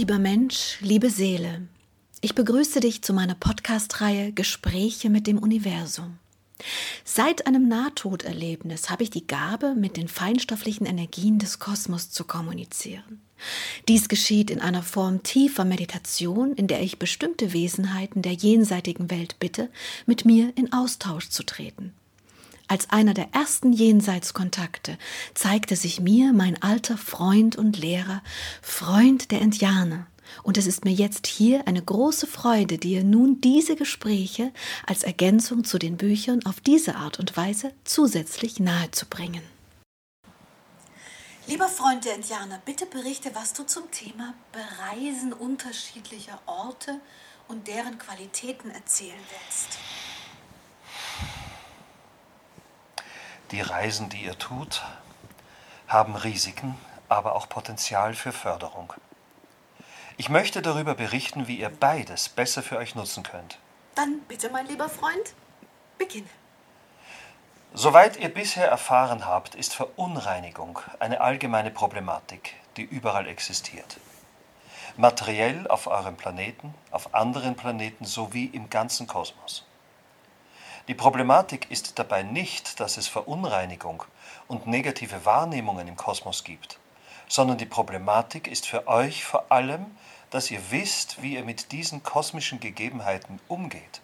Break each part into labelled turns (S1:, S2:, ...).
S1: Lieber Mensch, liebe Seele, ich begrüße dich zu meiner Podcast-Reihe Gespräche mit dem Universum. Seit einem Nahtoderlebnis habe ich die Gabe, mit den feinstofflichen Energien des Kosmos zu kommunizieren. Dies geschieht in einer Form tiefer Meditation, in der ich bestimmte Wesenheiten der jenseitigen Welt bitte, mit mir in Austausch zu treten. Als einer der ersten Jenseitskontakte zeigte sich mir mein alter Freund und Lehrer, Freund der Indianer, und es ist mir jetzt hier eine große Freude, dir nun diese Gespräche als Ergänzung zu den Büchern auf diese Art und Weise zusätzlich nahezubringen. Lieber Freund der Indianer, bitte berichte, was du zum Thema Bereisen unterschiedlicher Orte und deren Qualitäten erzählen willst.
S2: Die Reisen, die ihr tut, haben Risiken, aber auch Potenzial für Förderung. Ich möchte darüber berichten, wie ihr beides besser für euch nutzen könnt.
S1: Dann bitte, mein lieber Freund, beginne.
S2: Soweit ihr bisher erfahren habt, ist Verunreinigung eine allgemeine Problematik, die überall existiert. Materiell auf eurem Planeten, auf anderen Planeten sowie im ganzen Kosmos. Die Problematik ist dabei nicht, dass es Verunreinigung und negative Wahrnehmungen im Kosmos gibt, sondern die Problematik ist für euch vor allem, dass ihr wisst, wie ihr mit diesen kosmischen Gegebenheiten umgeht,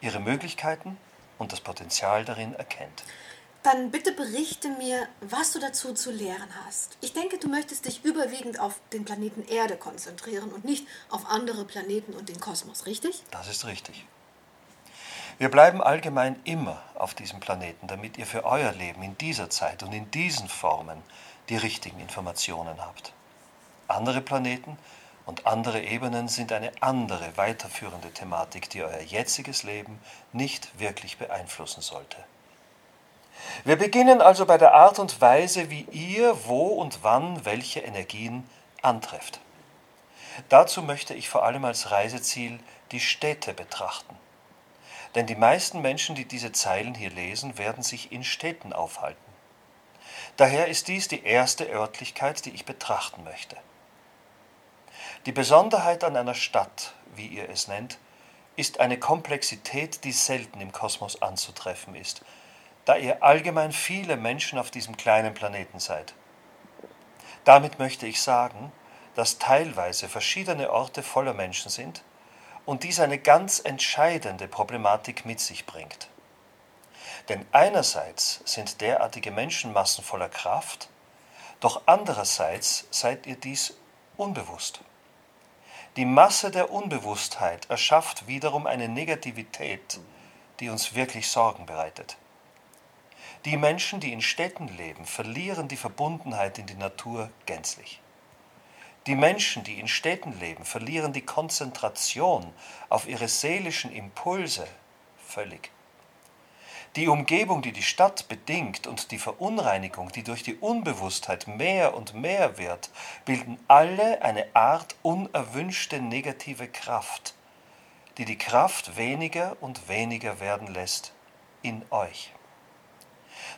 S2: ihre Möglichkeiten und das Potenzial darin erkennt.
S1: Dann bitte berichte mir, was du dazu zu lehren hast. Ich denke, du möchtest dich überwiegend auf den Planeten Erde konzentrieren und nicht auf andere Planeten und den Kosmos, richtig?
S2: Das ist richtig. Wir bleiben allgemein immer auf diesem Planeten, damit ihr für euer Leben in dieser Zeit und in diesen Formen die richtigen Informationen habt. Andere Planeten und andere Ebenen sind eine andere, weiterführende Thematik, die euer jetziges Leben nicht wirklich beeinflussen sollte. Wir beginnen also bei der Art und Weise, wie ihr wo und wann welche Energien antrefft. Dazu möchte ich vor allem als Reiseziel die Städte betrachten. Denn die meisten Menschen, die diese Zeilen hier lesen, werden sich in Städten aufhalten. Daher ist dies die erste Örtlichkeit, die ich betrachten möchte. Die Besonderheit an einer Stadt, wie ihr es nennt, ist eine Komplexität, die selten im Kosmos anzutreffen ist, da ihr allgemein viele Menschen auf diesem kleinen Planeten seid. Damit möchte ich sagen, dass teilweise verschiedene Orte voller Menschen sind und dies eine ganz entscheidende Problematik mit sich bringt. Denn einerseits sind derartige Menschenmassen voller Kraft, doch andererseits seid ihr dies unbewusst. Die Masse der Unbewusstheit erschafft wiederum eine Negativität, die uns wirklich Sorgen bereitet. Die Menschen, die in Städten leben, verlieren die Verbundenheit in die Natur gänzlich. Die Menschen, die in Städten leben, verlieren die Konzentration auf ihre seelischen Impulse völlig. Die Umgebung, die die Stadt bedingt und die Verunreinigung, die durch die Unbewusstheit mehr und mehr wird, bilden alle eine Art unerwünschte negative Kraft, die die Kraft weniger und weniger werden lässt in euch.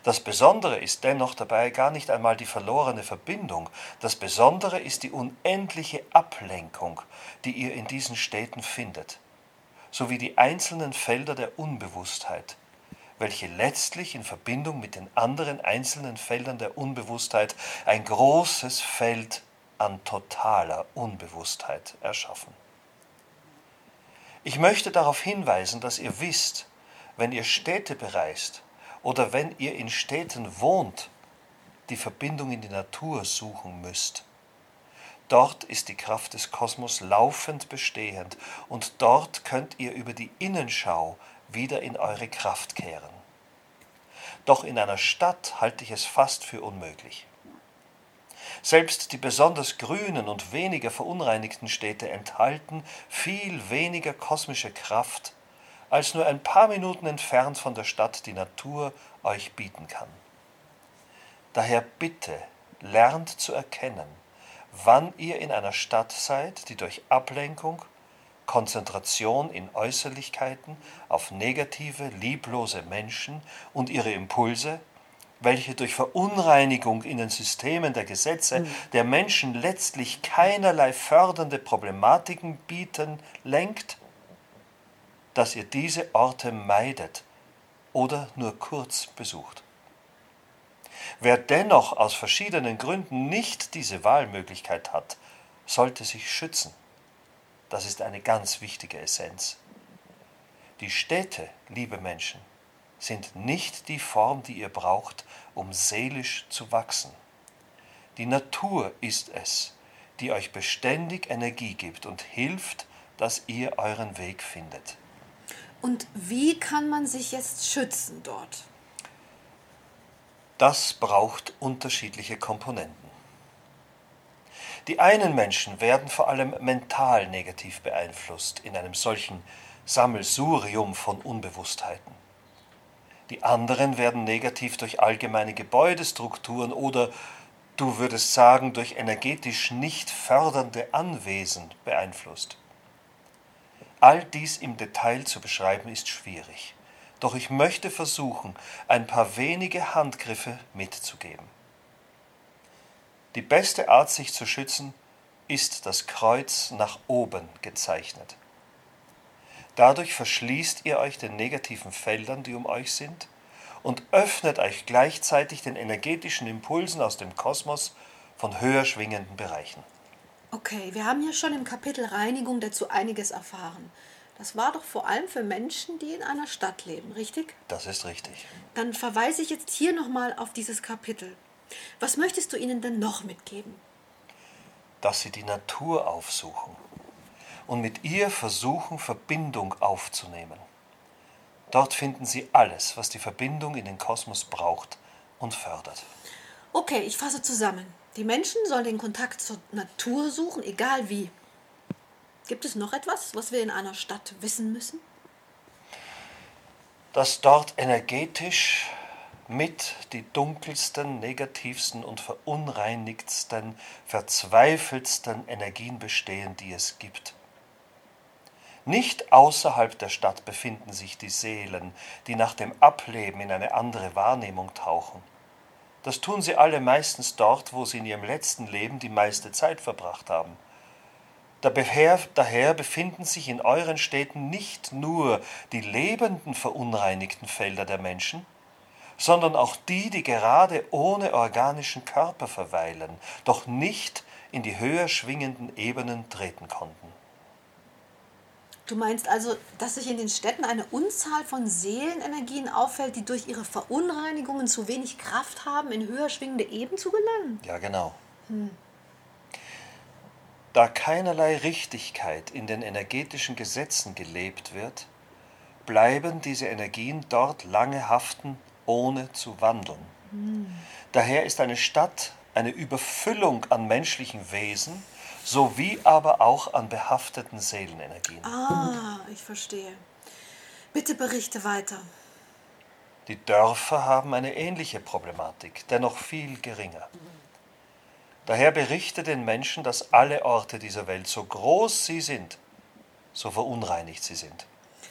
S2: Das Besondere ist dennoch dabei gar nicht einmal die verlorene Verbindung, das Besondere ist die unendliche Ablenkung, die ihr in diesen Städten findet, sowie die einzelnen Felder der Unbewusstheit, welche letztlich in Verbindung mit den anderen einzelnen Feldern der Unbewusstheit ein großes Feld an totaler Unbewusstheit erschaffen. Ich möchte darauf hinweisen, dass ihr wisst, wenn ihr Städte bereist oder wenn ihr in Städten wohnt, die Verbindung in die Natur suchen müsst. Dort ist die Kraft des Kosmos laufend bestehend und dort könnt ihr über die Innenschau wieder in eure Kraft kehren. Doch in einer Stadt halte ich es fast für unmöglich. Selbst die besonders grünen und weniger verunreinigten Städte enthalten viel weniger kosmische Kraft, als nur ein paar Minuten entfernt von der Stadt die Natur euch bieten kann. Daher bitte lernt zu erkennen, wann ihr in einer Stadt seid, die durch Ablenkung Konzentration in Äußerlichkeiten auf negative, lieblose Menschen und ihre Impulse welche durch Verunreinigung in den Systemen der Gesetze der Menschen letztlich keinerlei fördernde Problematiken bieten, lenkt, dass ihr diese Orte meidet oder nur kurz besucht. Wer dennoch aus verschiedenen Gründen nicht diese Wahlmöglichkeit hat, sollte sich schützen. Das ist eine ganz wichtige Essenz. Die Städte, liebe Menschen, sind nicht die Form, die ihr braucht, um seelisch zu wachsen. Die Natur ist es, die euch beständig Energie gibt und hilft, dass ihr euren Weg findet.
S1: Und wie kann man sich jetzt schützen dort?
S2: Das braucht unterschiedliche Komponenten. Die einen Menschen werden vor allem mental negativ beeinflusst in einem solchen Sammelsurium von Unbewusstheiten. Die anderen werden negativ durch allgemeine Gebäudestrukturen oder, du würdest sagen, durch energetisch nicht fördernde Anwesen beeinflusst. All dies im Detail zu beschreiben ist schwierig, doch ich möchte versuchen, ein paar wenige Handgriffe mitzugeben. Die beste Art, sich zu schützen, ist das Kreuz nach oben gezeichnet. Dadurch verschließt ihr euch den negativen Feldern, die um euch sind, und öffnet euch gleichzeitig den energetischen Impulsen aus dem Kosmos von höher schwingenden Bereichen.
S1: Okay, wir haben hier schon im Kapitel Reinigung dazu einiges erfahren. Das war doch vor allem für Menschen, die in einer Stadt leben, richtig?
S2: Das ist richtig.
S1: Dann verweise ich jetzt hier nochmal auf dieses Kapitel. Was möchtest du ihnen denn noch mitgeben?
S2: Dass sie die Natur aufsuchen und mit ihr versuchen, Verbindung aufzunehmen. Dort finden sie alles, was die Verbindung in den Kosmos braucht und fördert.
S1: Okay, ich fasse zusammen. Die Menschen sollen den Kontakt zur Natur suchen, egal wie. Gibt es noch etwas, was wir in einer Stadt wissen müssen?
S2: Dass dort energetisch mit die dunkelsten, negativsten und verunreinigtsten, verzweifeltsten Energien bestehen, die es gibt. Nicht außerhalb der Stadt befinden sich die Seelen, die nach dem Ableben in eine andere Wahrnehmung tauchen. Das tun sie alle meistens dort, wo sie in ihrem letzten Leben die meiste Zeit verbracht haben. Daher befinden sich in euren Städten nicht nur die lebenden verunreinigten Felder der Menschen, sondern auch die, die gerade ohne organischen Körper verweilen, doch nicht in die höher schwingenden Ebenen treten konnten.
S1: Du meinst also, dass sich in den Städten eine Unzahl von Seelenenergien auffällt, die durch ihre Verunreinigungen zu wenig Kraft haben, in höher schwingende Ebenen zu gelangen?
S2: Ja, genau. Hm. Da keinerlei Richtigkeit in den energetischen Gesetzen gelebt wird, bleiben diese Energien dort lange haften, ohne zu wandeln. Hm. Daher ist eine Stadt eine Überfüllung an menschlichen Wesen, sowie aber auch an behafteten Seelenenergien.
S1: Ah, ich verstehe. Bitte berichte weiter.
S2: Die Dörfer haben eine ähnliche Problematik, dennoch viel geringer. Daher berichte den Menschen, dass alle Orte dieser Welt, so groß sie sind, so verunreinigt sie sind.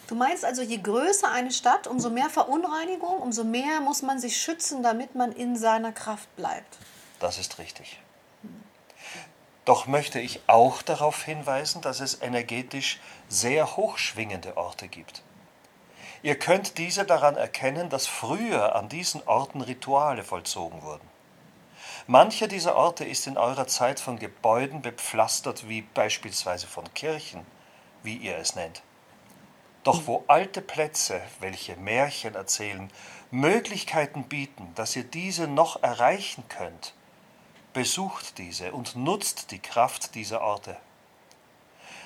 S1: Du meinst also, je größer eine Stadt, umso mehr Verunreinigung, umso mehr muss man sich schützen, damit man in seiner Kraft bleibt.
S2: Das ist richtig. Doch möchte ich auch darauf hinweisen, dass es energetisch sehr hochschwingende Orte gibt. Ihr könnt diese daran erkennen, dass früher an diesen Orten Rituale vollzogen wurden. Mancher dieser Orte ist in eurer Zeit von Gebäuden bepflastert, wie beispielsweise von Kirchen, wie ihr es nennt. Doch wo alte Plätze, welche Märchen erzählen, Möglichkeiten bieten, dass ihr diese noch erreichen könnt, besucht diese und nutzt die Kraft dieser Orte.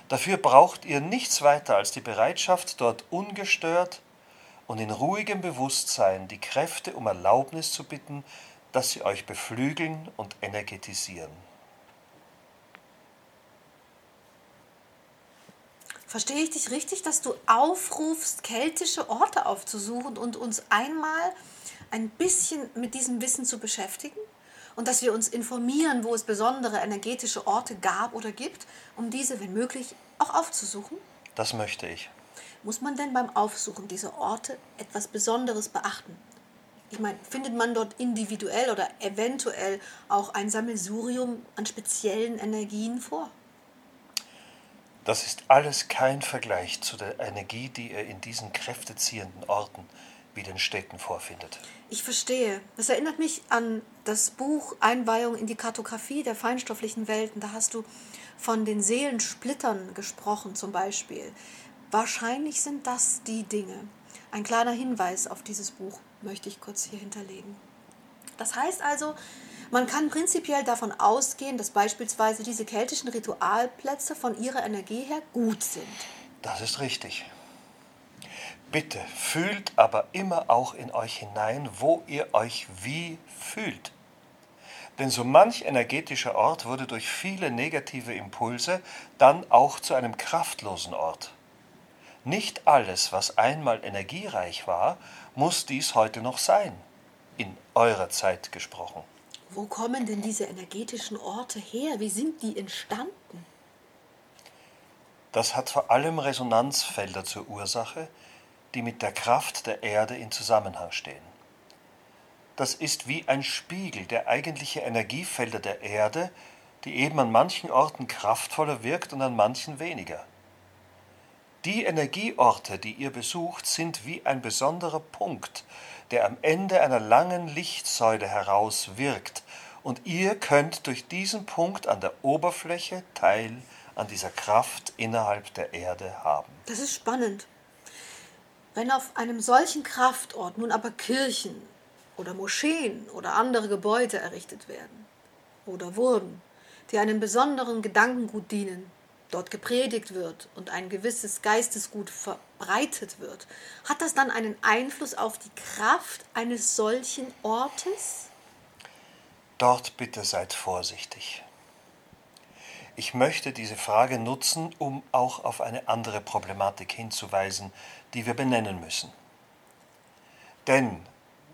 S2: Dafür braucht ihr nichts weiter als die Bereitschaft, dort ungestört und in ruhigem Bewusstsein die Kräfte um Erlaubnis zu bitten, dass sie euch beflügeln und energetisieren.
S1: Verstehe ich dich richtig, dass du aufrufst, keltische Orte aufzusuchen und uns einmal ein bisschen mit diesem Wissen zu beschäftigen? Und dass wir uns informieren, wo es besondere energetische Orte gab oder gibt, um diese, wenn möglich, auch aufzusuchen?
S2: Das möchte ich.
S1: Muss man denn beim Aufsuchen dieser Orte etwas Besonderes beachten? Ich meine, findet man dort individuell oder eventuell auch ein Sammelsurium an speziellen Energien vor?
S2: Das ist alles kein Vergleich zu der Energie, die ihr in diesen kräfteziehenden Orten wie den Städten vorfindet.
S1: Ich verstehe. Das erinnert mich an das Buch Einweihung in die Kartografie der feinstofflichen Welten. Da hast du von den Seelensplittern gesprochen zum Beispiel. Wahrscheinlich sind das die Dinge. Ein kleiner Hinweis auf dieses Buch möchte ich kurz hier hinterlegen. Das heißt also, man kann prinzipiell davon ausgehen, dass beispielsweise diese keltischen Ritualplätze von ihrer Energie her gut sind.
S2: Das ist richtig. Bitte fühlt aber immer auch in euch hinein, wo ihr euch wie fühlt. Denn so manch energetischer Ort wurde durch viele negative Impulse dann auch zu einem kraftlosen Ort. Nicht alles, was einmal energiereich war, muss dies heute noch sein, in eurer Zeit gesprochen.
S1: Wo kommen denn diese energetischen Orte her? Wie sind die entstanden?
S2: Das hat vor allem Resonanzfelder zur Ursache, die mit der Kraft der Erde in Zusammenhang stehen. Das ist wie ein Spiegel der eigentliche Energiefelder der Erde, die eben an manchen Orten kraftvoller wirkt und an manchen weniger. Die Energieorte, die ihr besucht, sind wie ein besonderer Punkt, der am Ende einer langen Lichtsäule heraus wirkt, und ihr könnt durch diesen Punkt an der Oberfläche Teil an dieser Kraft innerhalb der Erde haben.
S1: Das ist spannend. Wenn auf einem solchen Kraftort nun aber Kirchen oder Moscheen oder andere Gebäude errichtet werden oder wurden, die einem besonderen Gedankengut dienen, dort gepredigt wird und ein gewisses Geistesgut verbreitet wird, hat das dann einen Einfluss auf die Kraft eines solchen Ortes?
S2: Dort bitte seid vorsichtig. Ich möchte diese Frage nutzen, um auch auf eine andere Problematik hinzuweisen, die wir benennen müssen. Denn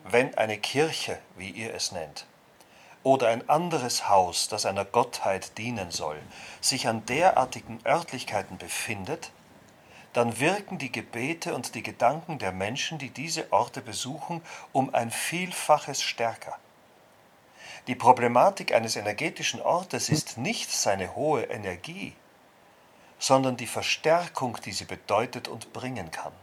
S2: wenn eine Kirche, wie ihr es nennt, oder ein anderes Haus, das einer Gottheit dienen soll, sich an derartigen Örtlichkeiten befindet, dann wirken die Gebete und die Gedanken der Menschen, die diese Orte besuchen, um ein Vielfaches stärker. Die Problematik eines energetischen Ortes ist nicht seine hohe Energie, sondern die Verstärkung, die sie bedeutet und bringen kann.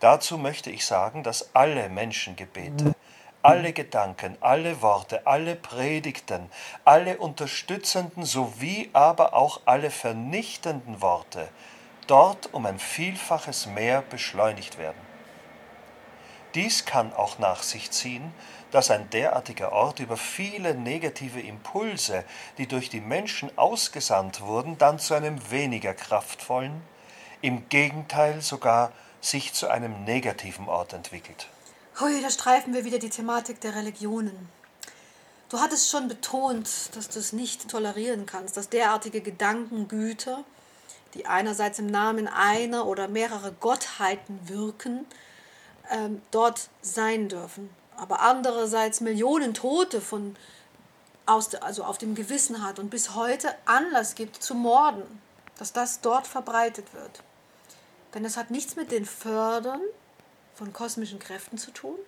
S2: Dazu möchte ich sagen, dass alle Menschengebete, alle Gedanken, alle Worte, alle Predigten, alle unterstützenden sowie aber auch alle vernichtenden Worte dort um ein Vielfaches mehr beschleunigt werden. Dies kann auch nach sich ziehen, dass ein derartiger Ort über viele negative Impulse, die durch die Menschen ausgesandt wurden, dann zu einem weniger kraftvollen, im Gegenteil sogar sich zu einem negativen Ort entwickelt.
S1: Hui, da streifen wir wieder die Thematik der Religionen. Du hattest schon betont, dass du es nicht tolerieren kannst, dass derartige Gedankengüter, die einerseits im Namen einer oder mehrerer Gottheiten wirken, ähm, dort sein dürfen. Aber andererseits Millionen Tote von, aus, also auf dem Gewissen hat und bis heute Anlass gibt zu morden, dass das dort verbreitet wird. Denn es hat nichts mit den Fördern von kosmischen Kräften zu tun,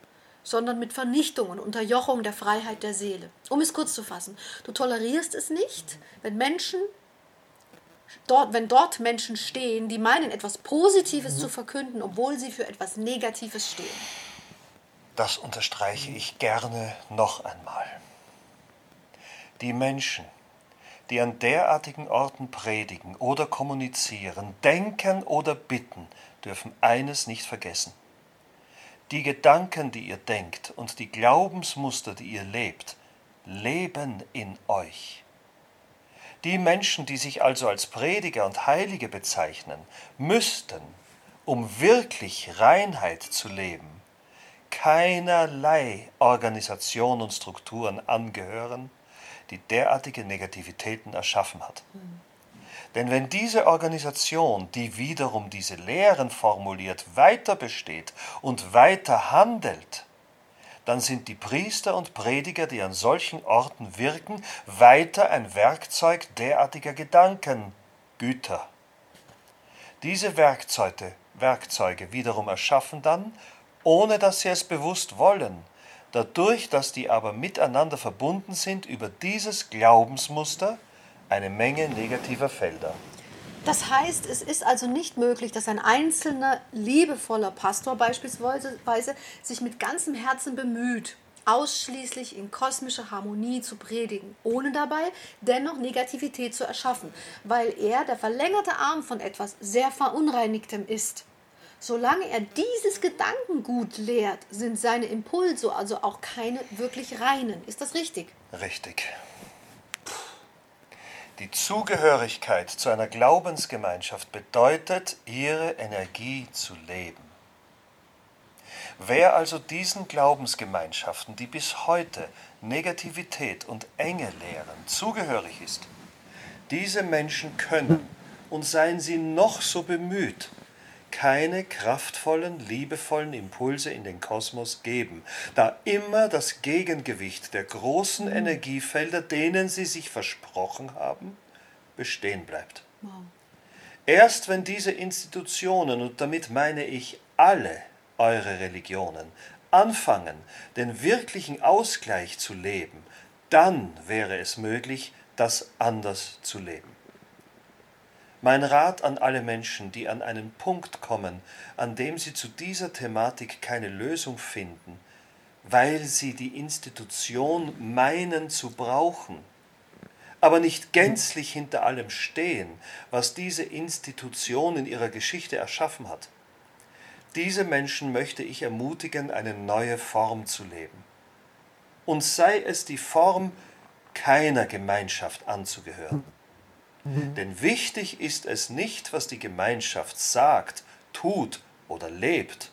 S1: sondern mit Vernichtung und Unterjochung der Freiheit der Seele. Um es kurz zu fassen, du tolerierst es nicht, wenn Menschen dort, wenn dort Menschen stehen, die meinen, etwas Positives mhm. zu verkünden, obwohl sie für etwas Negatives stehen.
S2: Das unterstreiche ich gerne noch einmal. Die Menschen, die an derartigen Orten predigen oder kommunizieren, denken oder bitten, dürfen eines nicht vergessen. Die Gedanken, die ihr denkt und die Glaubensmuster, die ihr lebt, leben in euch. Die Menschen, die sich also als Prediger und Heilige bezeichnen, müssten, um wirklich Reinheit zu leben, keinerlei Organisation und Strukturen angehören, die derartige Negativitäten erschaffen hat. Denn wenn diese Organisation, die wiederum diese Lehren formuliert, weiter besteht und weiter handelt, dann sind die Priester und Prediger, die an solchen Orten wirken, weiter ein Werkzeug derartiger Gedankengüter. Diese Werkzeuge, Werkzeuge wiederum erschaffen dann ohne dass sie es bewusst wollen. Dadurch, dass die aber miteinander verbunden sind über dieses Glaubensmuster, eine Menge negativer Felder.
S1: Das heißt, es ist also nicht möglich, dass ein einzelner liebevoller Pastor beispielsweise sich mit ganzem Herzen bemüht, ausschließlich in kosmischer Harmonie zu predigen, ohne dabei dennoch Negativität zu erschaffen, weil er der verlängerte Arm von etwas sehr Verunreinigtem ist. Solange er dieses Gedankengut lehrt, sind seine Impulse also auch keine wirklich reinen. Ist das richtig?
S2: Richtig. Die Zugehörigkeit zu einer Glaubensgemeinschaft bedeutet, ihre Energie zu leben. Wer also diesen Glaubensgemeinschaften, die bis heute Negativität und Enge lehren, zugehörig ist, diese Menschen können, und seien sie noch so bemüht, keine kraftvollen, liebevollen Impulse in den Kosmos geben, da immer das Gegengewicht der großen Energiefelder, denen sie sich versprochen haben, bestehen bleibt. Wow. Erst wenn diese Institutionen, und damit meine ich alle eure Religionen, anfangen, den wirklichen Ausgleich zu leben, dann wäre es möglich, das anders zu leben. Mein Rat an alle Menschen, die an einen Punkt kommen, an dem sie zu dieser Thematik keine Lösung finden, weil sie die Institution meinen zu brauchen, aber nicht gänzlich hinter allem stehen, was diese Institution in ihrer Geschichte erschaffen hat. Diese Menschen möchte ich ermutigen, eine neue Form zu leben. Und sei es die Form, keiner Gemeinschaft anzugehören. Mhm. Denn wichtig ist es nicht, was die Gemeinschaft sagt, tut oder lebt,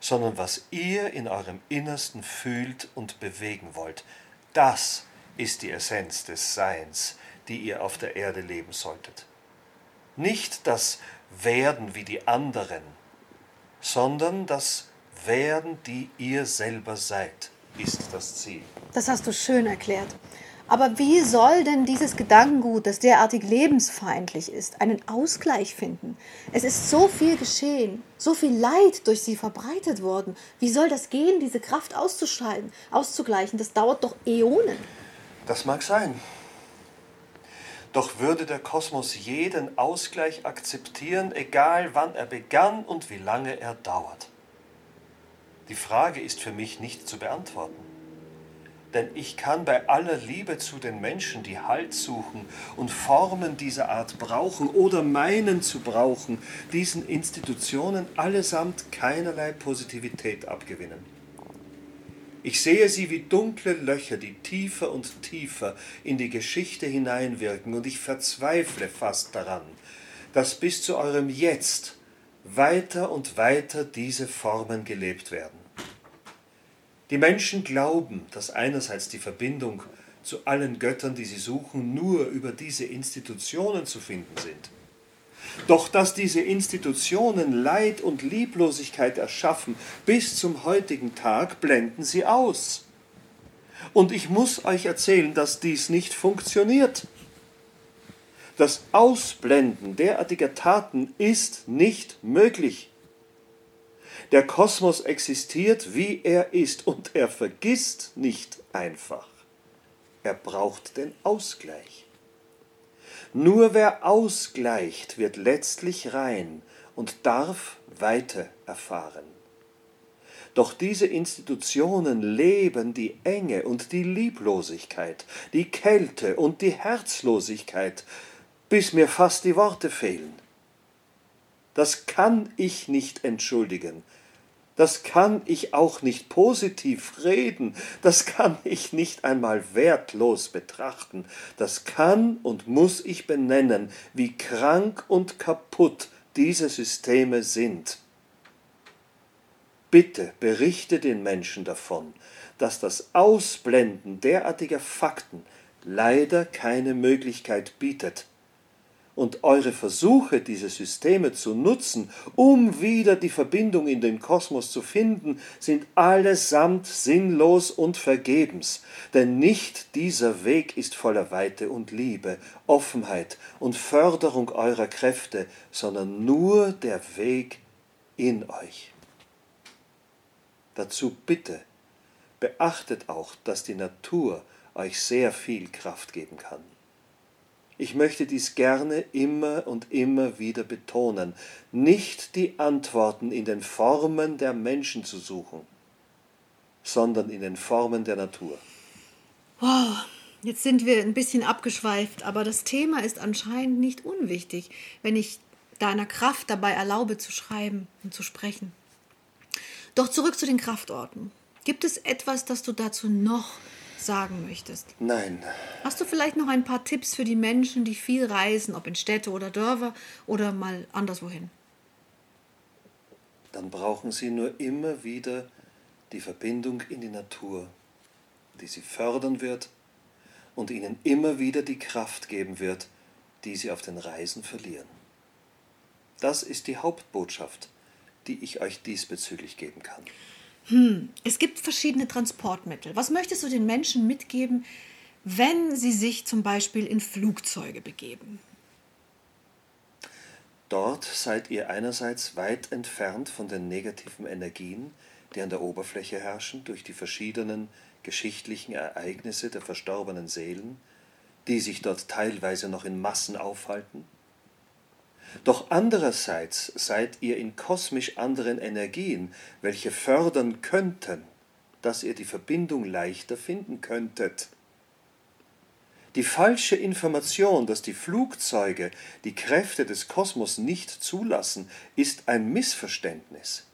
S2: sondern was ihr in eurem Innersten fühlt und bewegen wollt. Das ist die Essenz des Seins, die ihr auf der Erde leben solltet. Nicht das Werden wie die anderen, sondern das Werden, die ihr selber seid, ist das Ziel.
S1: Das hast du schön erklärt. Aber wie soll denn dieses Gedankengut, das derartig lebensfeindlich ist, einen Ausgleich finden? Es ist so viel geschehen, so viel Leid durch sie verbreitet worden. Wie soll das gehen, diese Kraft auszuschalten, auszugleichen? Das dauert doch Äonen.
S2: Das mag sein. Doch würde der Kosmos jeden Ausgleich akzeptieren, egal wann er begann und wie lange er dauert? Die Frage ist für mich nicht zu beantworten. Denn ich kann bei aller Liebe zu den Menschen, die Halt suchen und Formen dieser Art brauchen oder meinen zu brauchen, diesen Institutionen allesamt keinerlei Positivität abgewinnen. Ich sehe sie wie dunkle Löcher, die tiefer und tiefer in die Geschichte hineinwirken, und ich verzweifle fast daran, dass bis zu eurem Jetzt weiter und weiter diese Formen gelebt werden. Die Menschen glauben, dass einerseits die Verbindung zu allen Göttern, die sie suchen, nur über diese Institutionen zu finden sind. Doch dass diese Institutionen Leid und Lieblosigkeit erschaffen, bis zum heutigen Tag blenden sie aus. Und ich muss euch erzählen, dass dies nicht funktioniert. Das Ausblenden derartiger Taten ist nicht möglich. Der Kosmos existiert, wie er ist, und er vergisst nicht einfach. Er braucht den Ausgleich. Nur wer ausgleicht, wird letztlich rein und darf Weite erfahren. Doch diese Institutionen leben die Enge und die Lieblosigkeit, die Kälte und die Herzlosigkeit, bis mir fast die Worte fehlen. Das kann ich nicht entschuldigen, das kann ich auch nicht positiv reden, das kann ich nicht einmal wertlos betrachten, das kann und muss ich benennen, wie krank und kaputt diese Systeme sind. Bitte berichte den Menschen davon, dass das Ausblenden derartiger Fakten leider keine Möglichkeit bietet, und eure Versuche, diese Systeme zu nutzen, um wieder die Verbindung in den Kosmos zu finden, sind allesamt sinnlos und vergebens, denn nicht dieser Weg ist voller Weite und Liebe, Offenheit und Förderung eurer Kräfte, sondern nur der Weg in euch. Dazu bitte, beachtet auch, dass die Natur euch sehr viel Kraft geben kann. Ich möchte dies gerne immer und immer wieder betonen, nicht die Antworten in den Formen der Menschen zu suchen, sondern in den Formen der Natur.
S1: Wow, jetzt sind wir ein bisschen abgeschweift, aber das Thema ist anscheinend nicht unwichtig, wenn ich deiner Kraft dabei erlaube zu schreiben und zu sprechen. Doch zurück zu den Kraftorten. Gibt es etwas, das du dazu noch sagen möchtest?
S2: Nein.
S1: Hast du vielleicht noch ein paar Tipps für die Menschen, die viel reisen, ob in Städte oder Dörfer oder mal anderswohin?
S2: Dann brauchen sie nur immer wieder die Verbindung in die Natur, die sie fördern wird und ihnen immer wieder die Kraft geben wird, die sie auf den Reisen verlieren. Das ist die Hauptbotschaft, die ich euch diesbezüglich geben kann.
S1: Hm, es gibt verschiedene Transportmittel. Was möchtest du den Menschen mitgeben, wenn sie sich zum Beispiel in Flugzeuge begeben?
S2: Dort seid ihr einerseits weit entfernt von den negativen Energien, die an der Oberfläche herrschen durch die verschiedenen geschichtlichen Ereignisse der verstorbenen Seelen, die sich dort teilweise noch in Massen aufhalten. Doch andererseits seid ihr in kosmisch anderen Energien, welche fördern könnten, dass ihr die Verbindung leichter finden könntet. Die falsche Information, dass die Flugzeuge die Kräfte des Kosmos nicht zulassen, ist ein Missverständnis.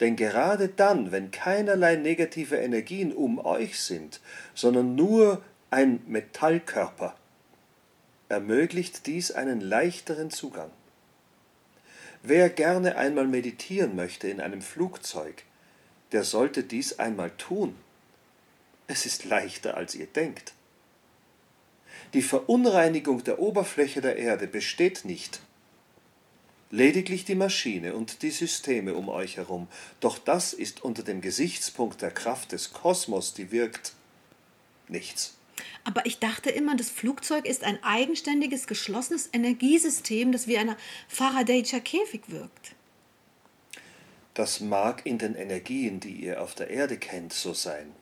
S2: Denn gerade dann, wenn keinerlei negative Energien um euch sind, sondern nur ein Metallkörper, ermöglicht dies einen leichteren Zugang. Wer gerne einmal meditieren möchte in einem Flugzeug, der sollte dies einmal tun. Es ist leichter, als ihr denkt. Die Verunreinigung der Oberfläche der Erde besteht nicht. Lediglich die Maschine und die Systeme um euch herum, doch das ist unter dem Gesichtspunkt der Kraft des Kosmos, die wirkt, nichts.
S1: Aber ich dachte immer, das Flugzeug ist ein eigenständiges, geschlossenes Energiesystem, das wie ein Faraday'scher Käfig wirkt.
S2: Das mag in den Energien, die ihr auf der Erde kennt, so sein.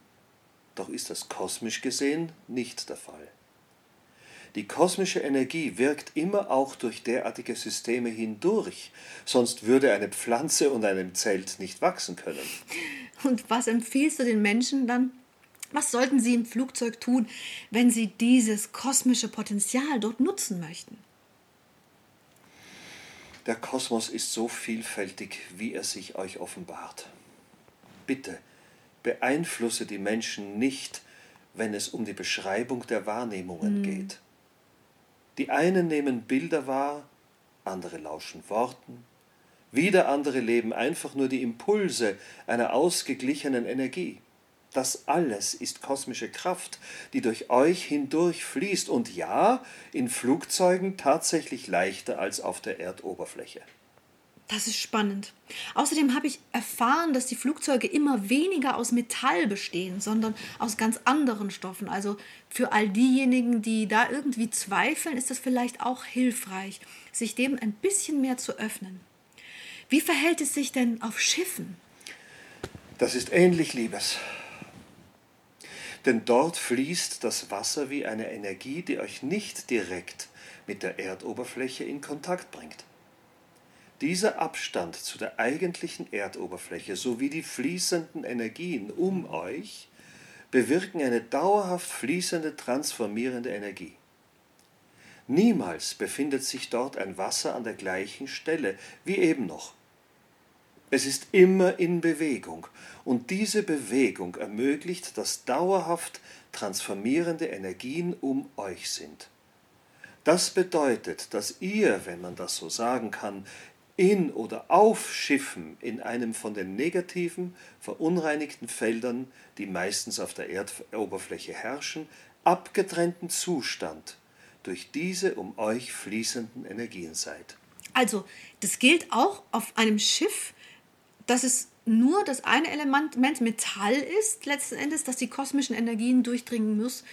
S2: Doch ist das kosmisch gesehen nicht der Fall. Die kosmische Energie wirkt immer auch durch derartige Systeme hindurch, sonst würde eine Pflanze und einem Zelt nicht wachsen können.
S1: Und was empfiehlst du den Menschen dann? Was sollten sie im Flugzeug tun, wenn sie dieses kosmische Potenzial dort nutzen möchten?
S2: Der Kosmos ist so vielfältig, wie er sich euch offenbart. Bitte beeinflusse die Menschen nicht, wenn es um die Beschreibung der Wahrnehmungen hm. geht. Die einen nehmen Bilder wahr, andere lauschen Worten, wieder andere leben einfach nur die Impulse einer ausgeglichenen Energie. Das alles ist kosmische Kraft, die durch euch hindurch fließt und ja, in Flugzeugen tatsächlich leichter als auf der Erdoberfläche.
S1: Das ist spannend. Außerdem habe ich erfahren, dass die Flugzeuge immer weniger aus Metall bestehen, sondern aus ganz anderen Stoffen. Also für all diejenigen, die da irgendwie zweifeln, ist das vielleicht auch hilfreich, sich dem ein bisschen mehr zu öffnen. Wie verhält es sich denn auf Schiffen?
S2: Das ist ähnlich, Liebes denn dort fließt das Wasser wie eine Energie, die euch nicht direkt mit der Erdoberfläche in Kontakt bringt. Dieser Abstand zu der eigentlichen Erdoberfläche sowie die fließenden Energien um euch bewirken eine dauerhaft fließende, transformierende Energie. Niemals befindet sich dort ein Wasser an der gleichen Stelle wie eben noch. Es ist immer in Bewegung und diese Bewegung ermöglicht, dass dauerhaft transformierende Energien um euch sind. Das bedeutet, dass ihr, wenn man das so sagen kann, in oder auf Schiffen in einem von den negativen, verunreinigten Feldern, die meistens auf der Erdoberfläche herrschen, abgetrennten Zustand durch diese um euch fließenden Energien seid.
S1: Also, das gilt auch auf einem Schiff, dass es nur das eine Element Metall ist, letzten Endes, dass die kosmischen Energien durchdringen muss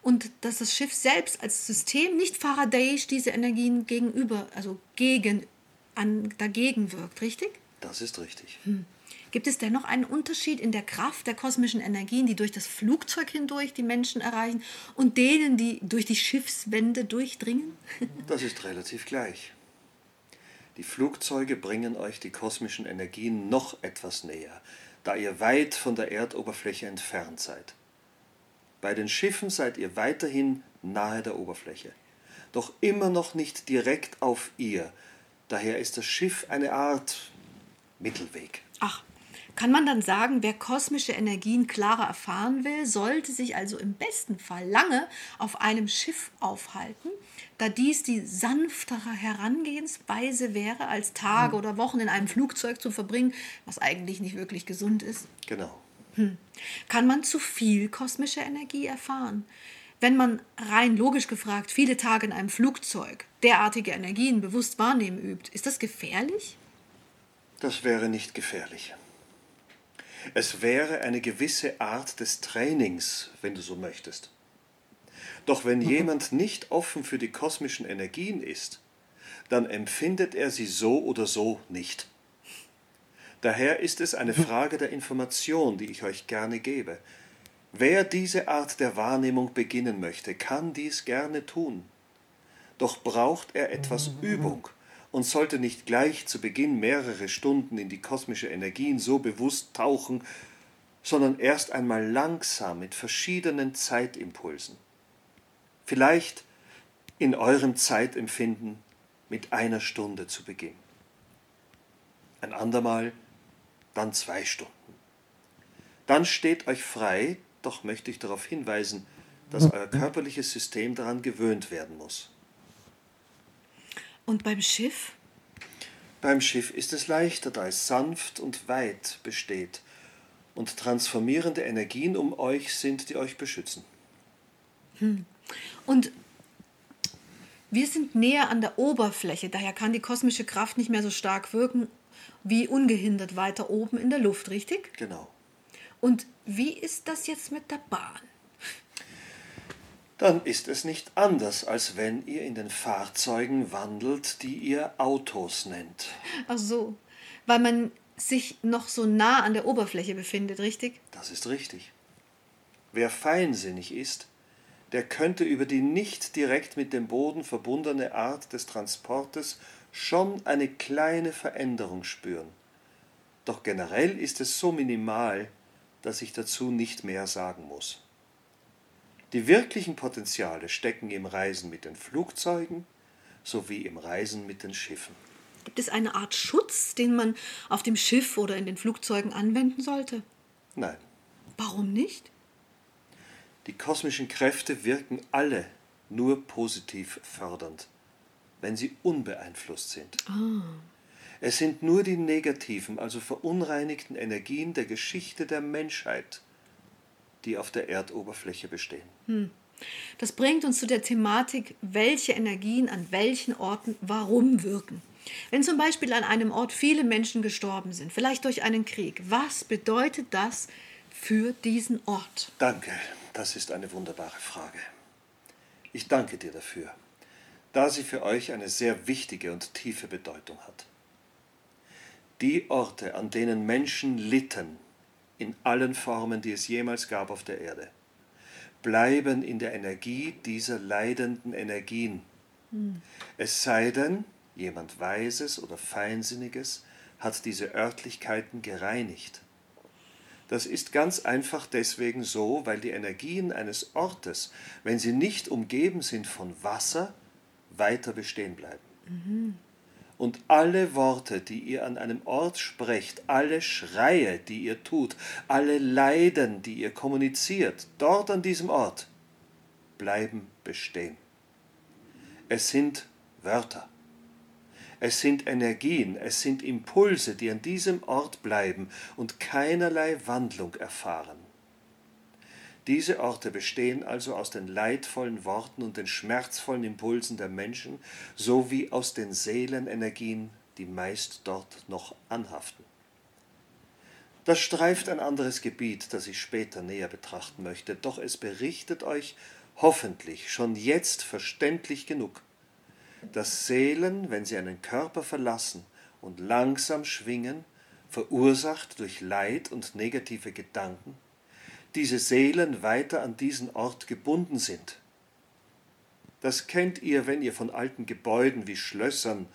S1: und dass das Schiff selbst als System nicht Faradaysch diese Energien gegenüber, also gegen, an, dagegen wirkt, richtig?
S2: Das ist richtig.
S1: Hm. Gibt es denn noch einen Unterschied in der Kraft der kosmischen Energien, die durch das Flugzeug hindurch die Menschen erreichen und denen, die durch die Schiffswände durchdringen?
S2: Das ist relativ gleich. Die Flugzeuge bringen euch die kosmischen Energien noch etwas näher, da ihr weit von der Erdoberfläche entfernt seid. Bei den Schiffen seid ihr weiterhin nahe der Oberfläche, doch immer noch nicht direkt auf ihr. Daher ist das Schiff eine Art Mittelweg.
S1: Ach, kann man dann sagen, wer kosmische Energien klarer erfahren will, sollte sich also im besten Fall lange auf einem Schiff aufhalten, da dies die sanftere Herangehensweise wäre, als Tage hm. oder Wochen in einem Flugzeug zu verbringen, was eigentlich nicht wirklich gesund ist?
S2: Genau.
S1: Hm. Kann man zu viel kosmische Energie erfahren? Wenn man rein logisch gefragt viele Tage in einem Flugzeug derartige Energien bewusst wahrnehmen übt, ist das gefährlich?
S2: Das wäre nicht gefährlich. Es wäre eine gewisse Art des Trainings, wenn du so möchtest. Doch wenn jemand nicht offen für die kosmischen Energien ist, dann empfindet er sie so oder so nicht. Daher ist es eine Frage der Information, die ich euch gerne gebe. Wer diese Art der Wahrnehmung beginnen möchte, kann dies gerne tun. Doch braucht er etwas mhm. Übung und sollte nicht gleich zu Beginn mehrere Stunden in die kosmische Energien so bewusst tauchen, sondern erst einmal langsam mit verschiedenen Zeitimpulsen. Vielleicht in eurem Zeitempfinden mit einer Stunde zu Beginn. Ein andermal dann zwei Stunden. Dann steht euch frei, doch möchte ich darauf hinweisen, dass euer körperliches System daran gewöhnt werden muss.
S1: Und beim Schiff?
S2: Beim Schiff ist es leichter, da es sanft und weit besteht und transformierende Energien um euch sind, die euch beschützen.
S1: Hm. Und wir sind näher an der Oberfläche, daher kann die kosmische Kraft nicht mehr so stark wirken wie ungehindert weiter oben in der Luft, richtig?
S2: Genau.
S1: Und wie ist das jetzt mit der Bahn?
S2: Dann ist es nicht anders, als wenn ihr in den Fahrzeugen wandelt, die ihr Autos nennt.
S1: Ach so, weil man sich noch so nah an der Oberfläche befindet, richtig?
S2: Das ist richtig. Wer feinsinnig ist, der könnte über die nicht direkt mit dem Boden verbundene Art des Transportes schon eine kleine Veränderung spüren. Doch generell ist es so minimal, dass ich dazu nicht mehr sagen muss. Die wirklichen Potenziale stecken im Reisen mit den Flugzeugen sowie im Reisen mit den Schiffen.
S1: Gibt es eine Art Schutz, den man auf dem Schiff oder in den Flugzeugen anwenden sollte?
S2: Nein.
S1: Warum nicht?
S2: Die kosmischen Kräfte wirken alle nur positiv fördernd, wenn sie unbeeinflusst sind.
S1: Ah.
S2: Es sind nur die negativen, also verunreinigten Energien der Geschichte der Menschheit, die auf der Erdoberfläche bestehen.
S1: Hm. Das bringt uns zu der Thematik, welche Energien an welchen Orten warum wirken. Wenn zum Beispiel an einem Ort viele Menschen gestorben sind, vielleicht durch einen Krieg, was bedeutet das für diesen Ort?
S2: Danke, das ist eine wunderbare Frage. Ich danke dir dafür, da sie für euch eine sehr wichtige und tiefe Bedeutung hat. Die Orte, an denen Menschen litten, in allen Formen, die es jemals gab auf der Erde, bleiben in der Energie dieser leidenden Energien. Hm. Es sei denn, jemand Weises oder Feinsinniges hat diese Örtlichkeiten gereinigt. Das ist ganz einfach deswegen so, weil die Energien eines Ortes, wenn sie nicht umgeben sind von Wasser, weiter bestehen bleiben. Mhm. Und alle Worte, die ihr an einem Ort sprecht, alle Schreie, die ihr tut, alle Leiden, die ihr kommuniziert, dort an diesem Ort, bleiben bestehen. Es sind Wörter. Es sind Energien, es sind Impulse, die an diesem Ort bleiben und keinerlei Wandlung erfahren. Diese Orte bestehen also aus den leidvollen Worten und den schmerzvollen Impulsen der Menschen sowie aus den Seelenenergien, die meist dort noch anhaften. Das streift ein anderes Gebiet, das ich später näher betrachten möchte, doch es berichtet euch hoffentlich schon jetzt verständlich genug, dass Seelen, wenn sie einen Körper verlassen und langsam schwingen, verursacht durch Leid und negative Gedanken, diese Seelen weiter an diesen Ort gebunden sind. Das kennt ihr, wenn ihr von alten Gebäuden wie Schlössern,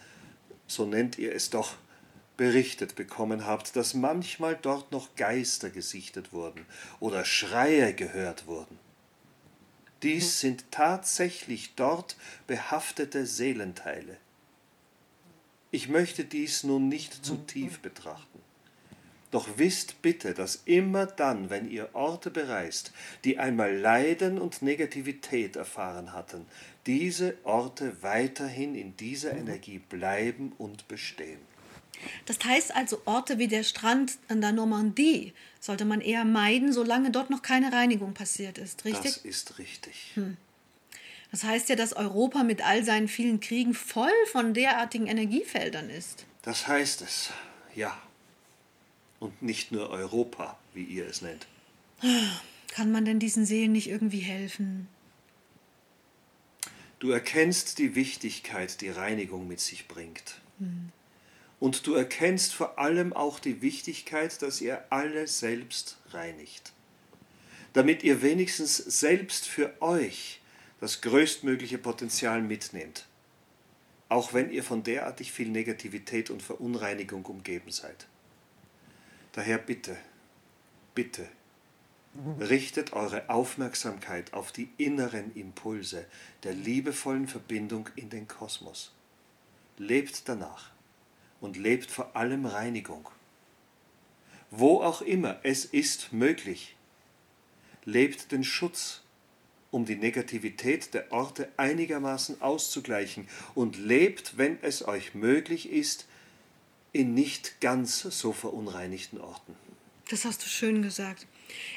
S2: so nennt ihr es doch, berichtet bekommen habt, dass manchmal dort noch Geister gesichtet wurden oder Schreie gehört wurden. Dies sind tatsächlich dort behaftete Seelenteile. Ich möchte dies nun nicht zu tief betrachten. Doch wisst bitte, dass immer dann, wenn ihr Orte bereist, die einmal Leiden und Negativität erfahren hatten, diese Orte weiterhin in dieser Energie bleiben und bestehen.
S1: Das heißt also, Orte wie der Strand an der Normandie sollte man eher meiden, solange dort noch keine Reinigung passiert ist, richtig?
S2: Das ist richtig.
S1: Hm. Das heißt ja, dass Europa mit all seinen vielen Kriegen voll von derartigen Energiefeldern ist.
S2: Das heißt es, ja. Und nicht nur Europa, wie ihr es nennt.
S1: Kann man denn diesen Seelen nicht irgendwie helfen?
S2: Du erkennst die Wichtigkeit, die Reinigung mit sich bringt. Hm. Und du erkennst vor allem auch die Wichtigkeit, dass ihr alle selbst reinigt. Damit ihr wenigstens selbst für euch das größtmögliche Potenzial mitnehmt. Auch wenn ihr von derartig viel Negativität und Verunreinigung umgeben seid. Daher bitte, bitte, richtet eure Aufmerksamkeit auf die inneren Impulse der liebevollen Verbindung in den Kosmos. Lebt danach und lebt vor allem Reinigung. Wo auch immer es ist möglich, lebt den Schutz, um die Negativität der Orte einigermaßen auszugleichen und lebt, wenn es euch möglich ist, in nicht ganz so verunreinigten Orten.
S1: Das hast du schön gesagt.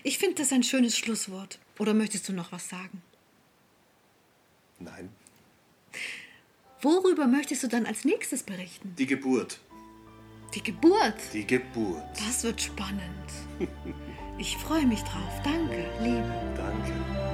S1: Ich finde das ein schönes Schlusswort. Oder möchtest du noch was sagen?
S2: Nein.
S1: Worüber möchtest du dann als nächstes berichten?
S2: Die Geburt.
S1: Die Geburt?
S2: Die Geburt.
S1: Das wird spannend. Ich freue mich drauf. Danke, Liebe.
S2: Danke.